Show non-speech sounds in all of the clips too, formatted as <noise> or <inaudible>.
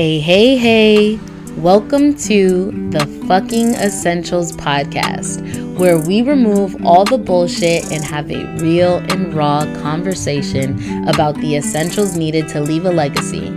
Hey, hey, hey. Welcome to the Fucking Essentials podcast, where we remove all the bullshit and have a real and raw conversation about the essentials needed to leave a legacy.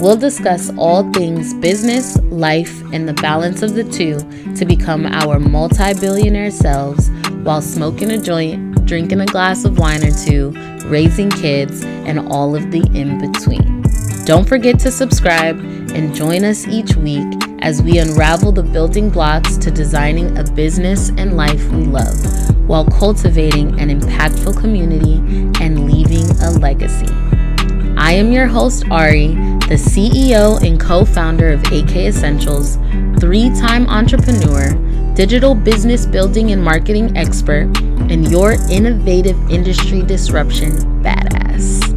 We'll discuss all things business, life, and the balance of the two to become our multi billionaire selves while smoking a joint, drinking a glass of wine or two, raising kids, and all of the in between. Don't forget to subscribe and join us each week as we unravel the building blocks to designing a business and life we love while cultivating an impactful community and leaving a legacy. I am your host, Arie, the CEO and co founder of AK Essentials, three time entrepreneur, digital business building and marketing expert, and your innovative industry disruption badass.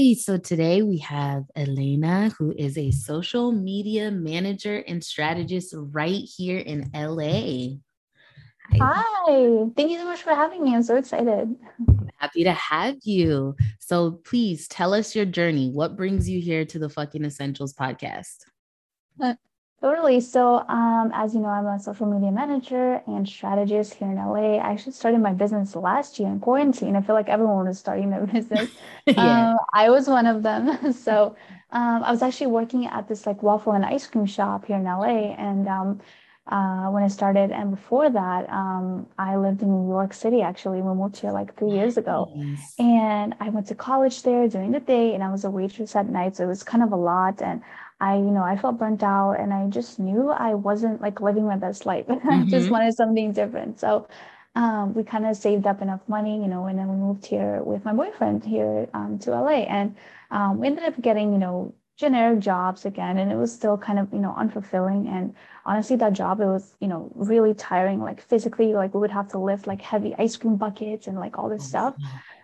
Hi, so today we have Elena, who is a social media manager and strategist right here in LA. Hi. Hi. Thank you so much for having me. I'm so excited. Happy to have you. So please tell us your journey. What brings you here to the Fucking Essentials podcast? Uh, Totally. So, um, as you know, I'm a social media manager and strategist here in LA. I actually started my business last year in quarantine. I feel like everyone was starting their <laughs> business. <laughs> yeah. Um, I was one of them. <laughs> so, um, I was actually working at this like waffle and ice cream shop here in LA. And um, uh, when I started, and before that, um, I lived in New York City. Actually, we moved here like three years ago, nice. and I went to college there during the day, and I was a waitress at night. So it was kind of a lot, and I, you know, I felt burnt out and I just knew I wasn't like living my best life. Mm-hmm. <laughs> I just mm-hmm. wanted something different. So um, we kind of saved up enough money, you know, and then we moved here with my boyfriend here um, to LA. And um, we ended up getting, you know, generic jobs again. And it was still kind of, you know, unfulfilling. And honestly, that job, it was, you know, really tiring, like physically, like we would have to lift like heavy ice cream buckets and like all this oh, stuff.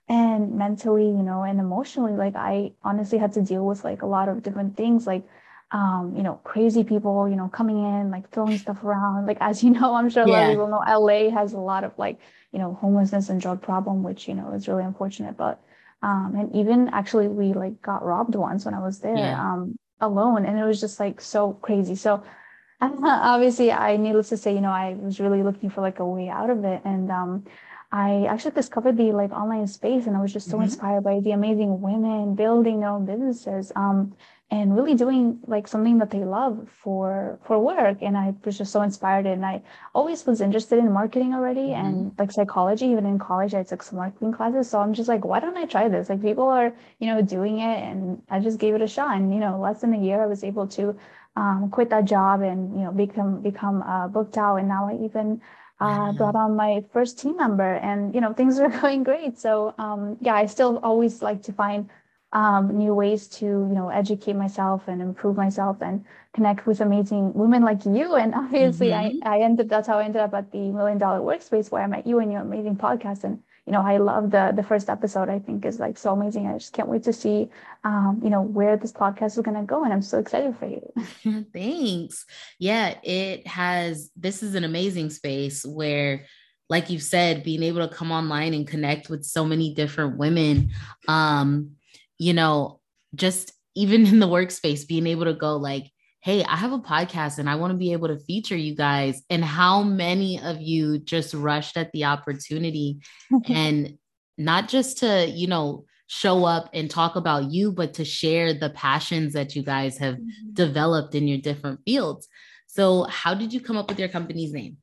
And mentally, you know, and emotionally, like I honestly had to deal with like a lot of different things, like um, you know, crazy people, you know, coming in, like throwing stuff around. Like, as you know, I'm sure a lot of people know LA has a lot of like, you know, homelessness and drug problem, which, you know, is really unfortunate. But, um, and even actually we like got robbed once when I was there, yeah. um, alone. And it was just like so crazy. So <laughs> obviously I, needless to say, you know, I was really looking for like a way out of it. And, um, I actually discovered the like online space and I was just so mm-hmm. inspired by the amazing women building their own businesses. Um, and really doing like something that they love for for work. And i was just so inspired. And i always was interested in marketing already mm-hmm. and like psychology. Even in college i took some marketing classes. So i'm just like why don't i try this? Like people are you know doing it. And i just gave it a shot. And you know less than a year i was able to um, quit that job and you know become become uh, booked out. And now i even uh, brought on my first team member. And you know things are <laughs> going great. So um, yeah i still always like to find um, new ways to you know educate myself and improve myself and connect with amazing women like you. And obviously mm-hmm. I, I ended that's how i ended up at the million dollar workspace where i met you and your amazing podcast. And you know i love the the first episode. I think is like so amazing. I just can't wait to see um, you know where this podcast is going to go. And i'm so excited for you. <laughs> <laughs> Thanks. Yeah it has this is an amazing space where like you've said being able to come online and connect with so many different women um you know, just even <laughs> in the workspace, being able to go like, hey, I have a podcast and I want to be able to feature you guys. And how many of you just rushed at the opportunity <laughs> and not just to, you know, show up and talk about you, but to share the passions that you guys have mm-hmm. developed in your different fields. So, how did you come up with your company's name?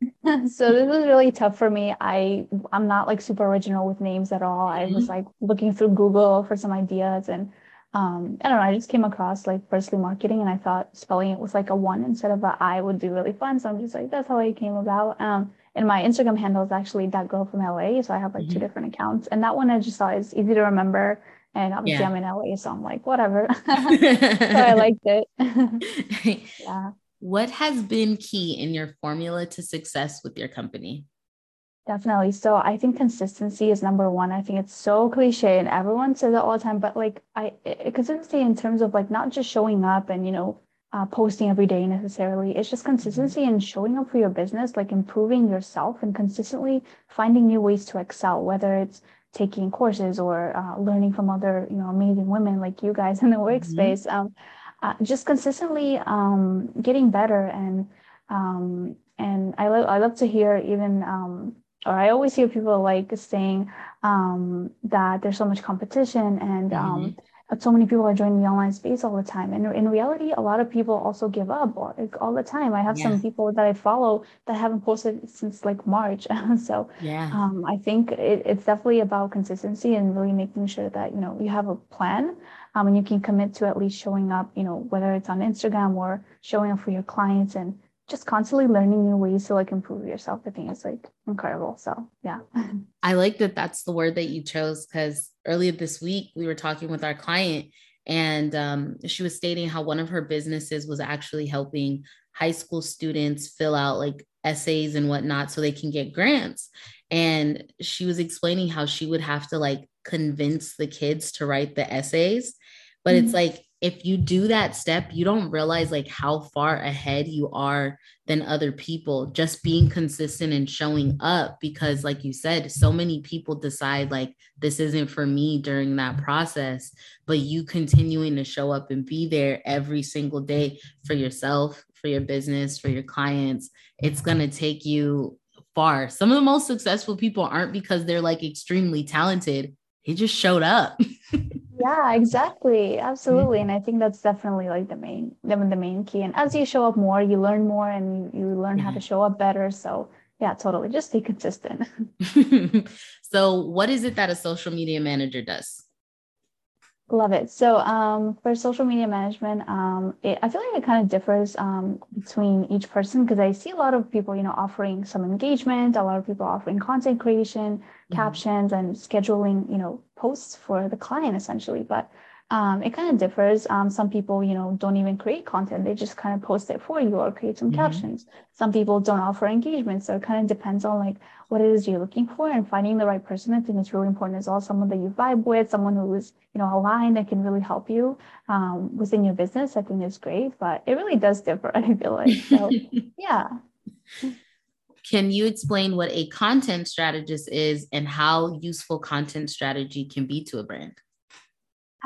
<laughs> so this was really tough for me. I I'm not like super original with names at all. I was mm-hmm. like looking through Google for some ideas and um, I don't know, I just came across like firstly marketing and I thought spelling it with like a one instead of a I would be really fun. So I'm just like, that's how it came about. Um, and my Instagram handle is actually that girl from LA. So I have like mm-hmm. two different accounts. And that one I just thought is easy to remember. And obviously yeah. I'm in LA, so I'm like, whatever. <laughs> <laughs> so I liked it. yeah. What has been key in your formula to success with your company? Definitely. So I think consistency is number one. I think it's so cliche and everyone says it all the time, but like I consistency in terms of like not just showing up and you know uh, posting every day necessarily. It's just mm-hmm. consistency and showing up for your business, like improving yourself and consistently finding new ways to excel, whether it's taking courses or uh, learning from other, you know, amazing women like you guys in the mm-hmm. workspace. Mm-hmm. Um, uh, just consistently um, getting better and um, and I love I love to hear even um, or I always hear people like saying um, that there's so much competition and um, mm-hmm so many people are joining the online space all the time. And in reality a lot of people also give up all, like, all the time. I have yeah. some people that i follow that haven't posted since like march. <laughs> So yeah. um, i think it, it's definitely about consistency and really making sure that you know you have a plan um, and you can commit to at least showing up you know whether it's on instagram or showing up for your clients and just constantly learning new ways to like improve yourself. I think it's like incredible. So yeah. <laughs> I like that that's the word that you chose because earlier this week we were talking with our client and um, she was stating how one of her businesses was actually helping high school students fill out like essays and whatnot so they can get grants. And she was explaining how she would have to like convince the kids to write the essays but mm-hmm. it's like if you do that step, you don't realize like how far ahead you are than other people. Just being consistent and showing up because like you said so many people decide like this isn't for me during that process but you continuing to show up and be there every single day for yourself for your business for your clients it's going to take you far. Some of the most successful people aren't because they're like extremely talented they just showed up. <laughs> Yeah exactly. Absolutely. And i think that's definitely like the main the, the main key. And as you show up more you learn more and you, you learn how to show up better. So yeah totally. Just stay consistent. <laughs> <laughs> So what is it that a social media manager does Love it. So um, for social media management, um, it, I feel like it kind of differs um, between each person because I see a lot of people, you know, offering some engagement, a lot of people offering content creation, mm-hmm. captions, and scheduling, you know, posts for the client essentially. But um, it kind of differs. Um, some people, you know, don't even create content; they just kind of post it for you or create some mm-hmm. captions. Some people don't offer engagement, so it kind of depends on like what it is you're looking for and finding the right person. I think it's really important as well. Someone that you vibe with, someone who is, you know, aligned that can really help you um, within your business. I think is great, but it really does differ. <laughs> I feel like so. <laughs> yeah. Can you explain what a content strategist is and how useful content strategy can be to a brand?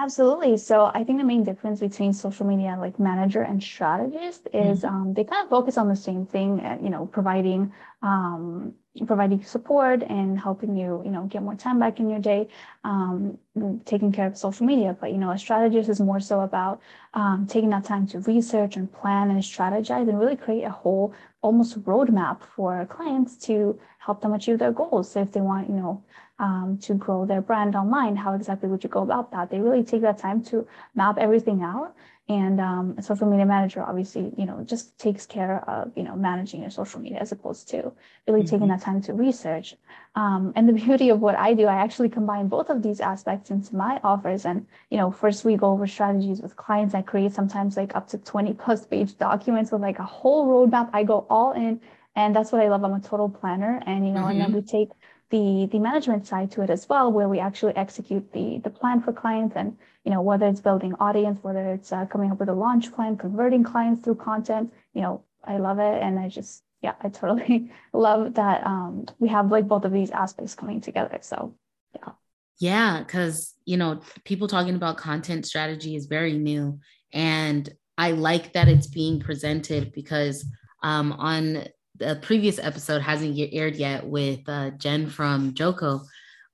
Absolutely. So I think the main difference between social media like manager and strategist is mm-hmm. um, they kind of focus on the same thing, uh, you know, providing um, providing support and helping you, you know, get more time back in your day, um, taking care of social media. But you know, a strategist is more so about um, taking that time to research and plan and strategize and really create a whole almost roadmap for clients to help them achieve their goals. So if they want, you know, um, to grow their brand online, how exactly would you go about that? They really take that time to map everything out. And um, a social media manager, obviously, you know, just takes care of, you know, managing your social media as opposed to really mm-hmm. taking that time to research. Um, and the <laughs> beauty of what I do, I actually combine both of these aspects into my offers. And, you know, first we go over strategies with clients. I create sometimes like up to 20 plus page documents with like a whole roadmap. I go all in. And that's what I love. I'm a total planner. And, you know, mm-hmm. and then mm-hmm. we take the the management side to it as well, where we actually execute the the plan for clients, and you know whether it's building audience, whether it's uh, coming up with a launch plan, converting clients through content. You know, I love it, and I just yeah, I totally <laughs> love that um, we have like both of these aspects coming together. So yeah. Yeah, because you know, people talking about content strategy is very new, and I like that it's being presented because um, on the previous episode hasn't aired yet with uh, Jen from Joko,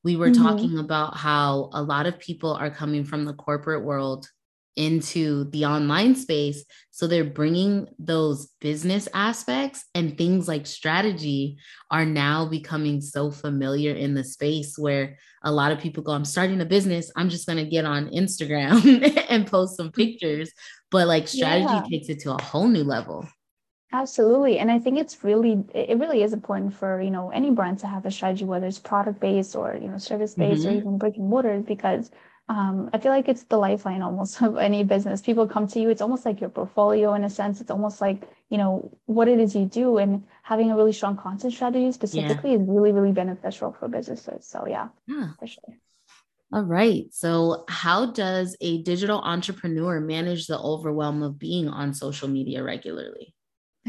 we were mm-hmm. talking about how a lot of people are coming from the corporate world into the online space. So they're bringing those business aspects and things like strategy are now becoming so familiar in the space where a lot of people go, I'm starting a business. I'm just going to get on Instagram <laughs> and post some pictures. But like strategy yeah. takes it to a whole new level. Absolutely. And I think it's really, it really is important for, you know, any brand to have a strategy, whether it's product based or, you know, service based mm-hmm. or even brick and mortar, because um, I feel like it's the lifeline almost <laughs> of any business. People come to you, it's almost like your portfolio in a sense. It's almost like, you know, what it is you do. And having a really strong content strategy specifically yeah. is really, really beneficial for businesses. So yeah, yeah. for sure. All right. So, how does a digital entrepreneur manage the overwhelm of being on social media regularly?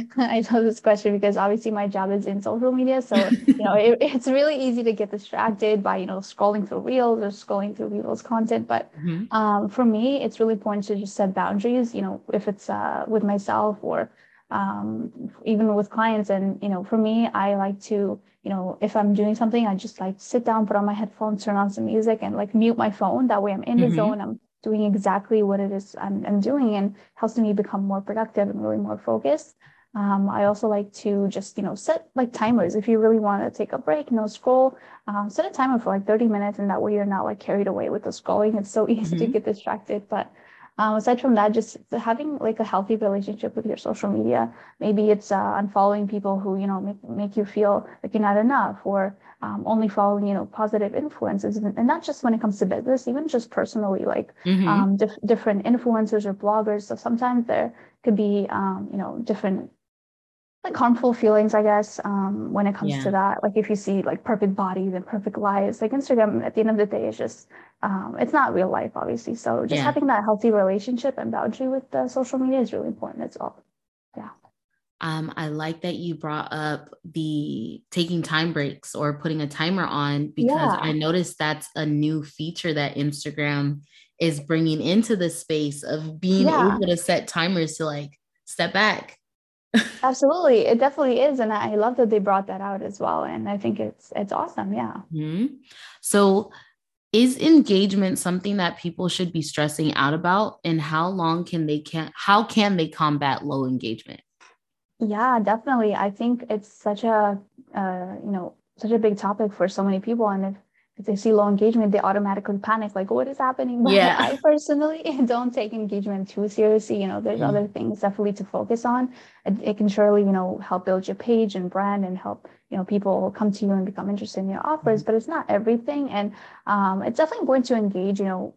<laughs> I love this question because obviously my job is in social media. So, you know, it, it's really easy to get distracted by, you know, scrolling through reels or scrolling through people's content. But mm-hmm. um, for me, it's really important to just set boundaries, you know, if it's uh, with myself or um, even with clients. And, you know, for me, I like to, you know, if I'm doing something, I just like sit down, put on my headphones, turn on some music and like mute my phone. That way I'm in mm-hmm. the zone. I'm doing exactly what it is I'm, I'm doing and helps me become more productive and really more focused. Um, I also like to just, you know, set like timers. If you really want to take a break, no scroll, um, set a timer for like 30 minutes and that way you're not like carried away with the scrolling. It's so <laughs> easy mm-hmm. to get distracted. But um, aside from that, just having like a healthy relationship with your social media. Maybe it's uh, unfollowing people who, you know, make, make you feel like you're not enough or um, only following, you know, positive influences. And, and, not just when it comes to business, even just personally, like mm-hmm. um, dif- different influencers or bloggers. So sometimes there could be, um, you know, different like harmful feelings, I guess, um, when it comes yeah. to that. Like if you see like perfect bodies and perfect lives, like Instagram at the end of the day is just um, it's not real life, obviously. So just yeah. having that healthy relationship and boundary with the social media is really important as well. Yeah. Um, I like that you brought up the taking time breaks or putting a timer on because yeah. I noticed that's a new feature that Instagram is bringing into the space of being able to set timers to like step back Absolutely, it definitely is, and I love that they brought that out as well. And I think it's it's awesome. Yeah. Mm-hmm. So, is engagement something that people should be stressing out about, and how long can they can how can they combat low engagement? Yeah, definitely. I think it's such a uh, you know such a big topic for so many people, and if if they see low engagement, they automatically panic, like, what is happening? <laughs> But yeah. I personally <laughs> don't take engagement too seriously. You know, there's mm other things definitely to focus on. It, it, can surely, you know, help build your page and brand and help, you know, people come to you and become interested in your offers, mm but it's not everything. And um, it's definitely important to engage, you know,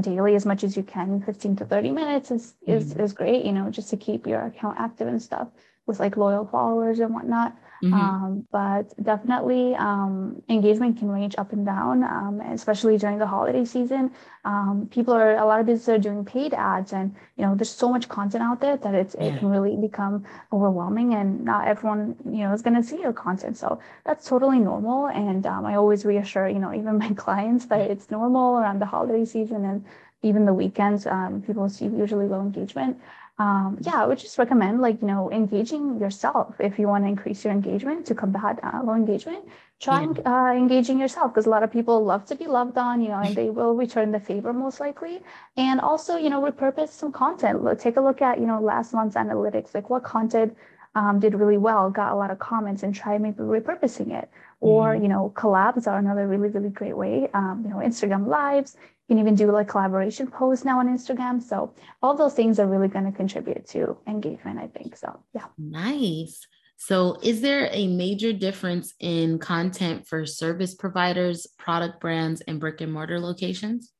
daily as much as you can 15 to 30 minutes is, is, mm is great, you know, just to keep your account active and stuff with like loyal followers and whatnot. Mm-hmm. Um, but definitely um, engagement can range up and down, um, especially during the holiday season. Um, people are a lot of businesses are doing paid ads, and you know there's so much content out there that it's yeah. it can really become overwhelming, and not everyone you know is going to see your content. So that's totally normal, and um, I always reassure you know <laughs> even my clients that it's normal around the holiday season and even the weekends. Um, people see usually low engagement um, yeah, I would just recommend like, you know, engaging yourself if you want to increase your engagement to combat uh, low engagement. Try yeah. uh, engaging yourself because a lot of people love to be loved on, you know, and they will return the favor most likely. And also, you know, repurpose some content. Take a look at, you know, last month's analytics, like what content um, did really well, got a lot of comments, and try maybe repurposing it. Or, mm-hmm. you know, collabs are another really, really great way. Um, you know, Instagram lives, you can even do like collaboration posts now on Instagram. So all those things are really going to contribute to engagement, I think. So yeah. Nice. So is there a major difference in content for service providers, product brands, and brick and mortar locations?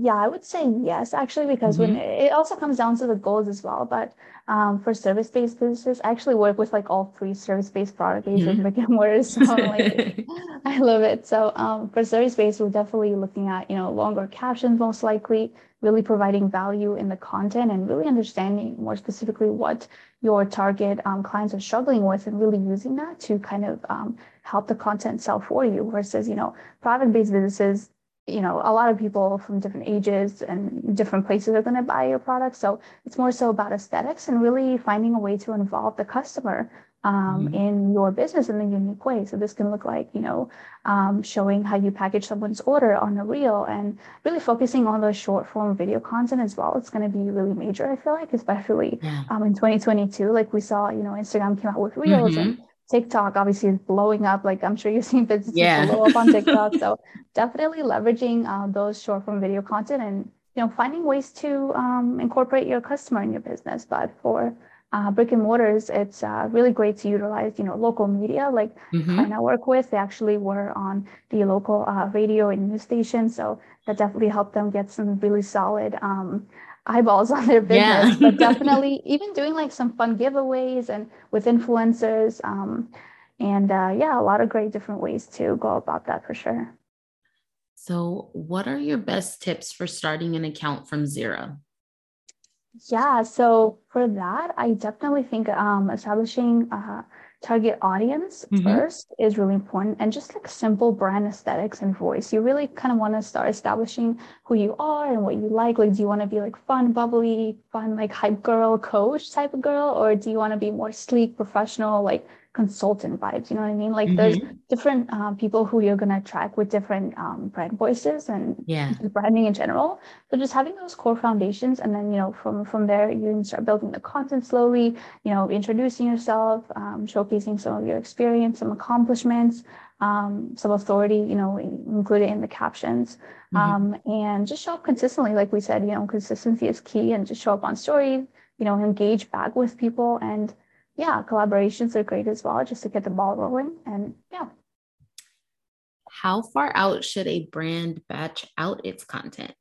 Yeah, I would say yes, actually, because mm-hmm. when it also comes down to the goals as well. But um, for service-based businesses, I actually work with like all three service-based product mm-hmm. and brick and mortar. So like, <laughs> I love it. So um, for service-based, we're definitely looking at you know longer captions, most likely, really providing value in the content and really understanding more specifically what your target um, clients are struggling with, and really using that to kind of um, help the content sell for you. Versus you know product-based businesses you know, a lot of people from different ages and different places are going to buy your product. So it's more so about aesthetics and really finding a way to involve the customer um, mm-hmm. in your business in a unique way. So this can look like, you know, um, showing how you package someone's order on a reel and really focusing on the short form video content as well. It's going to be really major, I feel like, especially yeah. um, in 2022. Like we saw, you know, Instagram came out with reels mm-hmm. and TikTok obviously is blowing up. Like I'm sure you've seen businesses yeah. blow up on TikTok. so <laughs> definitely leveraging uh, those short form video content and you know finding ways to um, incorporate your customer in your business. But for uh, brick and mortars, it's uh, really great to utilize you know local media like mm-hmm. I work with. They actually were on the local uh, radio and news station, so that definitely helped them get some really solid. Um, eyeballs <laughs> on their business yeah. but <laughs> definitely even doing like some fun giveaways and with influencers um, and uh, yeah a lot of great different ways to go about that for sure So, what are your best tips for starting an account from zero? Yeah, so for that, I definitely think um, establishing a target audience mm-hmm. first is really important and just like simple brand aesthetics and voice. You really kind of want to start establishing who you are and what you like. Like, do you want to be like fun, bubbly, fun, like hype girl, coach type of girl? Or do you want to be more sleek, professional, like consultant vibes. You know what I mean? Like mm-hmm. there's different um, people who you're gonna attract with different um, brand voices and yeah, branding in general. So just having those core foundations, and then you know from from there you can start building the content slowly. You know, introducing yourself, um, showcasing some of your experience, some accomplishments. Um, some authority, you know, included in the captions, mm-hmm. um, and just show up consistently. Like we said, you know, consistency is key, and just show up on stories. You know, engage back with people, and yeah, collaborations are great as well, just to get the ball rolling. And yeah. How far out should a brand batch out its content?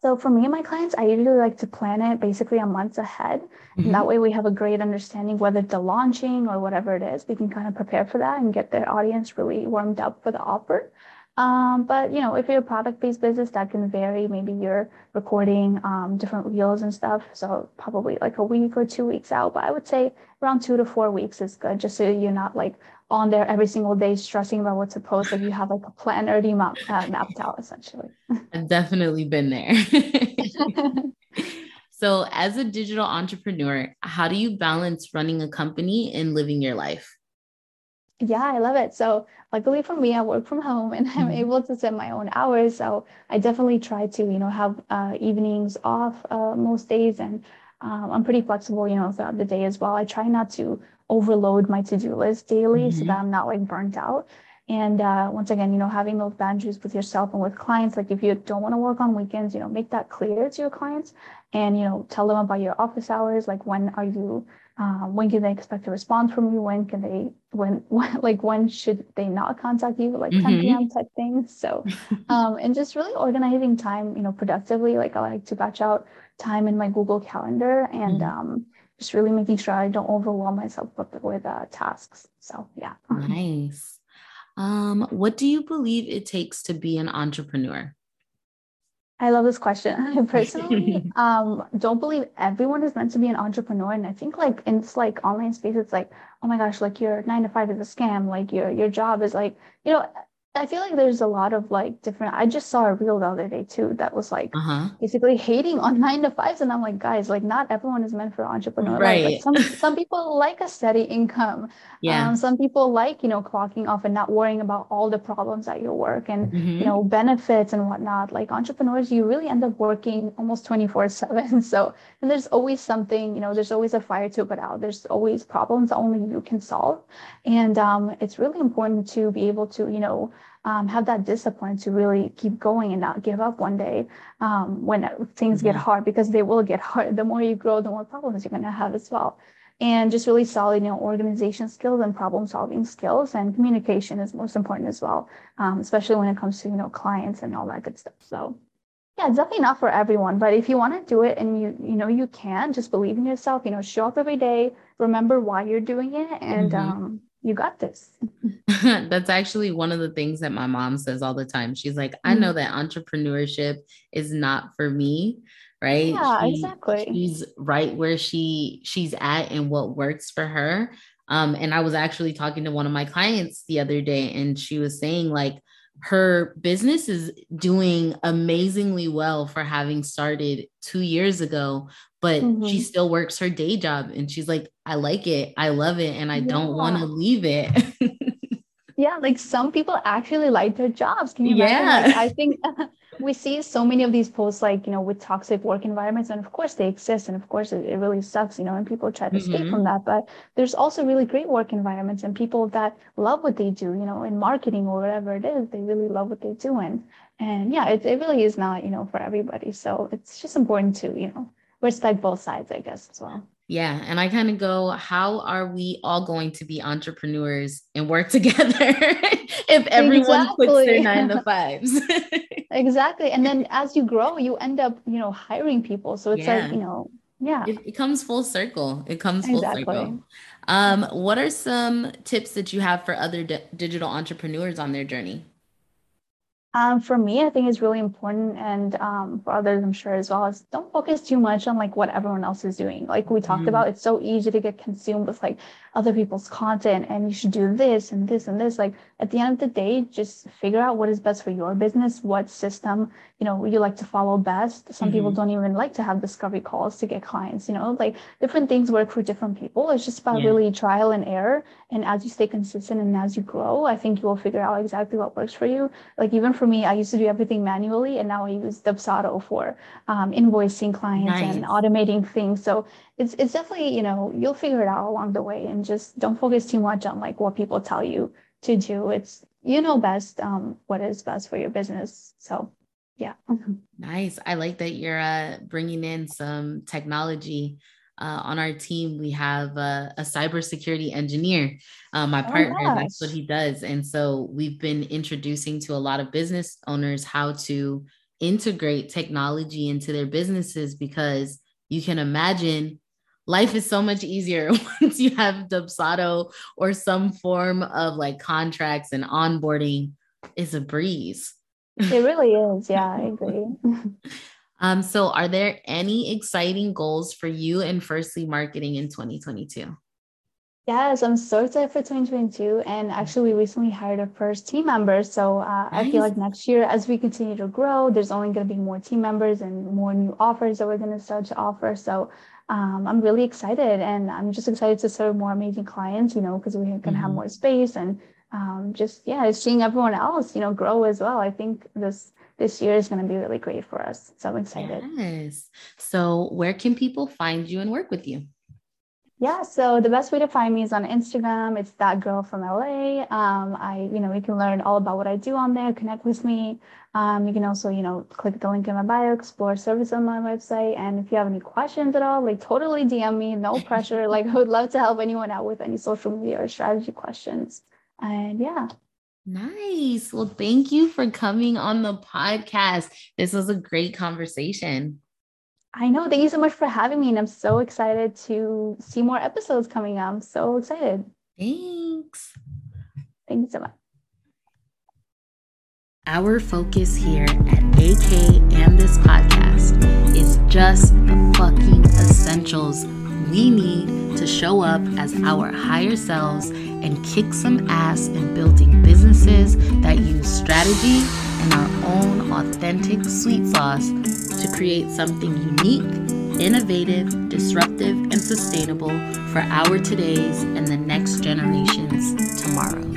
So for me and my clients, I usually like to plan it basically a month ahead. Mm-hmm. And that way we have a great understanding whether the launching or whatever it is, we can kind of prepare for that and get the audience really warmed up for the offer. Um, but you know, if you're a product-based business, that can vary. Maybe you're recording um, different reels and stuff, so probably like a week or two weeks out. But I would say around two to four weeks is good, just so you're not like on there every single day stressing about what to post. Like you have like a plan already map, uh, mapped out, essentially. <laughs> I've definitely been there. <laughs> so, as a digital entrepreneur, how do you balance running a company and living your life? Yeah, I love it. So luckily for me, I work from home and <laughs> I'm mm-hmm. able to set my own hours. So I definitely try to, you know, have uh, evenings off uh, most days, and um, I'm pretty flexible, you know, throughout the day as well. I try not to overload my to-do list daily mm-hmm. so that I'm not like burnt out. And uh, once again, you know, having those boundaries with yourself and with clients, like if you don't want to work on weekends, you know, make that clear to your clients and, you know, tell them about your office hours. Like when are you um, when can they expect a response from you? When can they, when, when <laughs> like, when should they not contact you? Like mm-hmm. 10 p.m. type things. So, <laughs> um, and just really organizing time, you know, productively. Like I like to batch out time in my Google Calendar and mm-hmm. um, just really making sure I don't overwhelm myself with, with uh, tasks. So, yeah. Nice. Um, what do you believe it takes to be an entrepreneur? I love this question. I <laughs> personally <laughs> um, don't believe everyone is meant to be an entrepreneur. And I think like in this like online space, it's like, oh my gosh, like your nine to five is a scam. Like your your job is like, you know, I feel like there's a lot of like different. I just saw a reel the other day too that was like uh-huh. basically hating on <laughs> nine to fives, and I'm like, guys, like not everyone is meant for entrepreneur right. life. Like some <laughs> some people like a steady income. Yeah. Um, some people like you know clocking off and not worrying about all the problems at your work and mm-hmm. you know benefits and whatnot. Like entrepreneurs, you really end up working almost 24 seven. <laughs> So and there's always something. You know, there's always a fire to put out. There's always problems that only you can solve, and um, it's really important to be able to you know um, have that discipline to really keep going and not give up one day um, when things get mm-hmm. hard because they will get hard. The more you grow, the more problems you're going to have as well. And just really solid, you know, organization skills and problem solving skills and communication is most important as well, um, especially when it comes to you know clients and all that good stuff. So yeah, it's definitely not for everyone, but if you want to do it and you you know you can, just believe in yourself. You know, show up every day, remember why you're doing it, and mm-hmm. um, you got this. <laughs> That's actually one of the things that my mom says all the time. She's like, I know mm-hmm. that entrepreneurship is not for me, right? Yeah, she, exactly. She's right where she she's at and what works for her. Um, and I was actually talking to one of my clients the other day, and she was saying like her business is doing amazingly well for having started two years ago but mm-hmm. she still works her day job and she's like i like it i love it and i yeah. don't want to leave it <laughs> yeah like some people actually like their jobs can you imagine yeah. Like, i think <laughs> we see so many of these posts like you know with toxic work environments and of course they exist and of course it, it really sucks you know and people try to mm-hmm. escape from that but there's also really great work environments and people that love what they do you know in marketing or whatever it is they really love what they do and and yeah it, it really is not you know for everybody so it's just important to you know respect both sides i guess as well yeah. And I kind of go, how are we all going to be entrepreneurs and work <laughs> together if everyone exactly. puts their nine to fives? <laughs> exactly. And then as you grow, you end up, you know, hiring people. So it's yeah. like, you know, yeah. It, it, comes full circle. It comes full exactly. circle. Um, what are some tips that you have for other digital entrepreneurs on their journey? Um, for me, I think it's really important, and um, for others, I'm sure as well, is don't focus too much on like what everyone else is doing. Like we talked mm-hmm. about, it's so easy to get consumed with like other people's content, and you should do this and this and this. Like at the end of the day, just figure out what is best for your business, what system you know you like to follow best. Some mm-hmm. people don't even like to have discovery calls to get clients. You know, like different things work for different people. It's just about yeah. really trial and error, and as you stay consistent and as you grow, I think you will figure out exactly what works for you. Like even for me, I used to do everything manually, and now I use Dubsado for um, invoicing clients nice. and automating things. So it's it's definitely you know you'll figure it out along the way, and just don't focus too much on like what people tell you to do. It's you know best um, what is best for your business. So yeah. <laughs> Nice. I like that you're uh, bringing in some technology uh, on our team, we have a, a cybersecurity engineer. Uh, my oh partner, oh that's what he does. And so we've been introducing to a lot of business owners how to integrate technology into their businesses because you can imagine life is so much easier <laughs> once you have Dubsado or some form of like contracts and onboarding is a breeze. It really is. Yeah, I <laughs> agree. <laughs> Um, so, are there any exciting goals for you and Firstly Marketing in 2022? Yes, I'm so excited for 2022. And actually, we recently hired our first team member. So uh, nice. I feel like next year, as we continue to grow, there's only going to be more team members and more new offers that we're going to start to offer. So um, I'm really excited. And I'm just excited to serve more amazing clients, you know, because we can mm-hmm. have more space and um, just, yeah, seeing everyone else, you know, grow as well. I think this this year is going to be really great for us. So I'm excited. Yes. So where can people find you and work with you? Yeah, so the best way to find me is on Instagram. It's that girl from LA. Um, I, you know, you can learn all about what I do on there. Connect with me. Um, you can also, you know, click the link in my bio, explore service on my website. And if you have any questions at all, like totally DM me. No <laughs> pressure. like I would love to help anyone out with any social media or strategy questions. And yeah. Nice. Well, thank you for coming on the podcast. This was a great conversation. I know. Thank you so much for having me. And I'm so excited to see more episodes coming up. I'm so excited. Thanks. Thank you so much. Our focus here at AK and this podcast is just the fucking essentials we need to show up as our higher selves and kick some ass in building businesses that use strategy and our own authentic sweet sauce to create something unique, innovative, disruptive, and sustainable for our todays and the next generations tomorrow.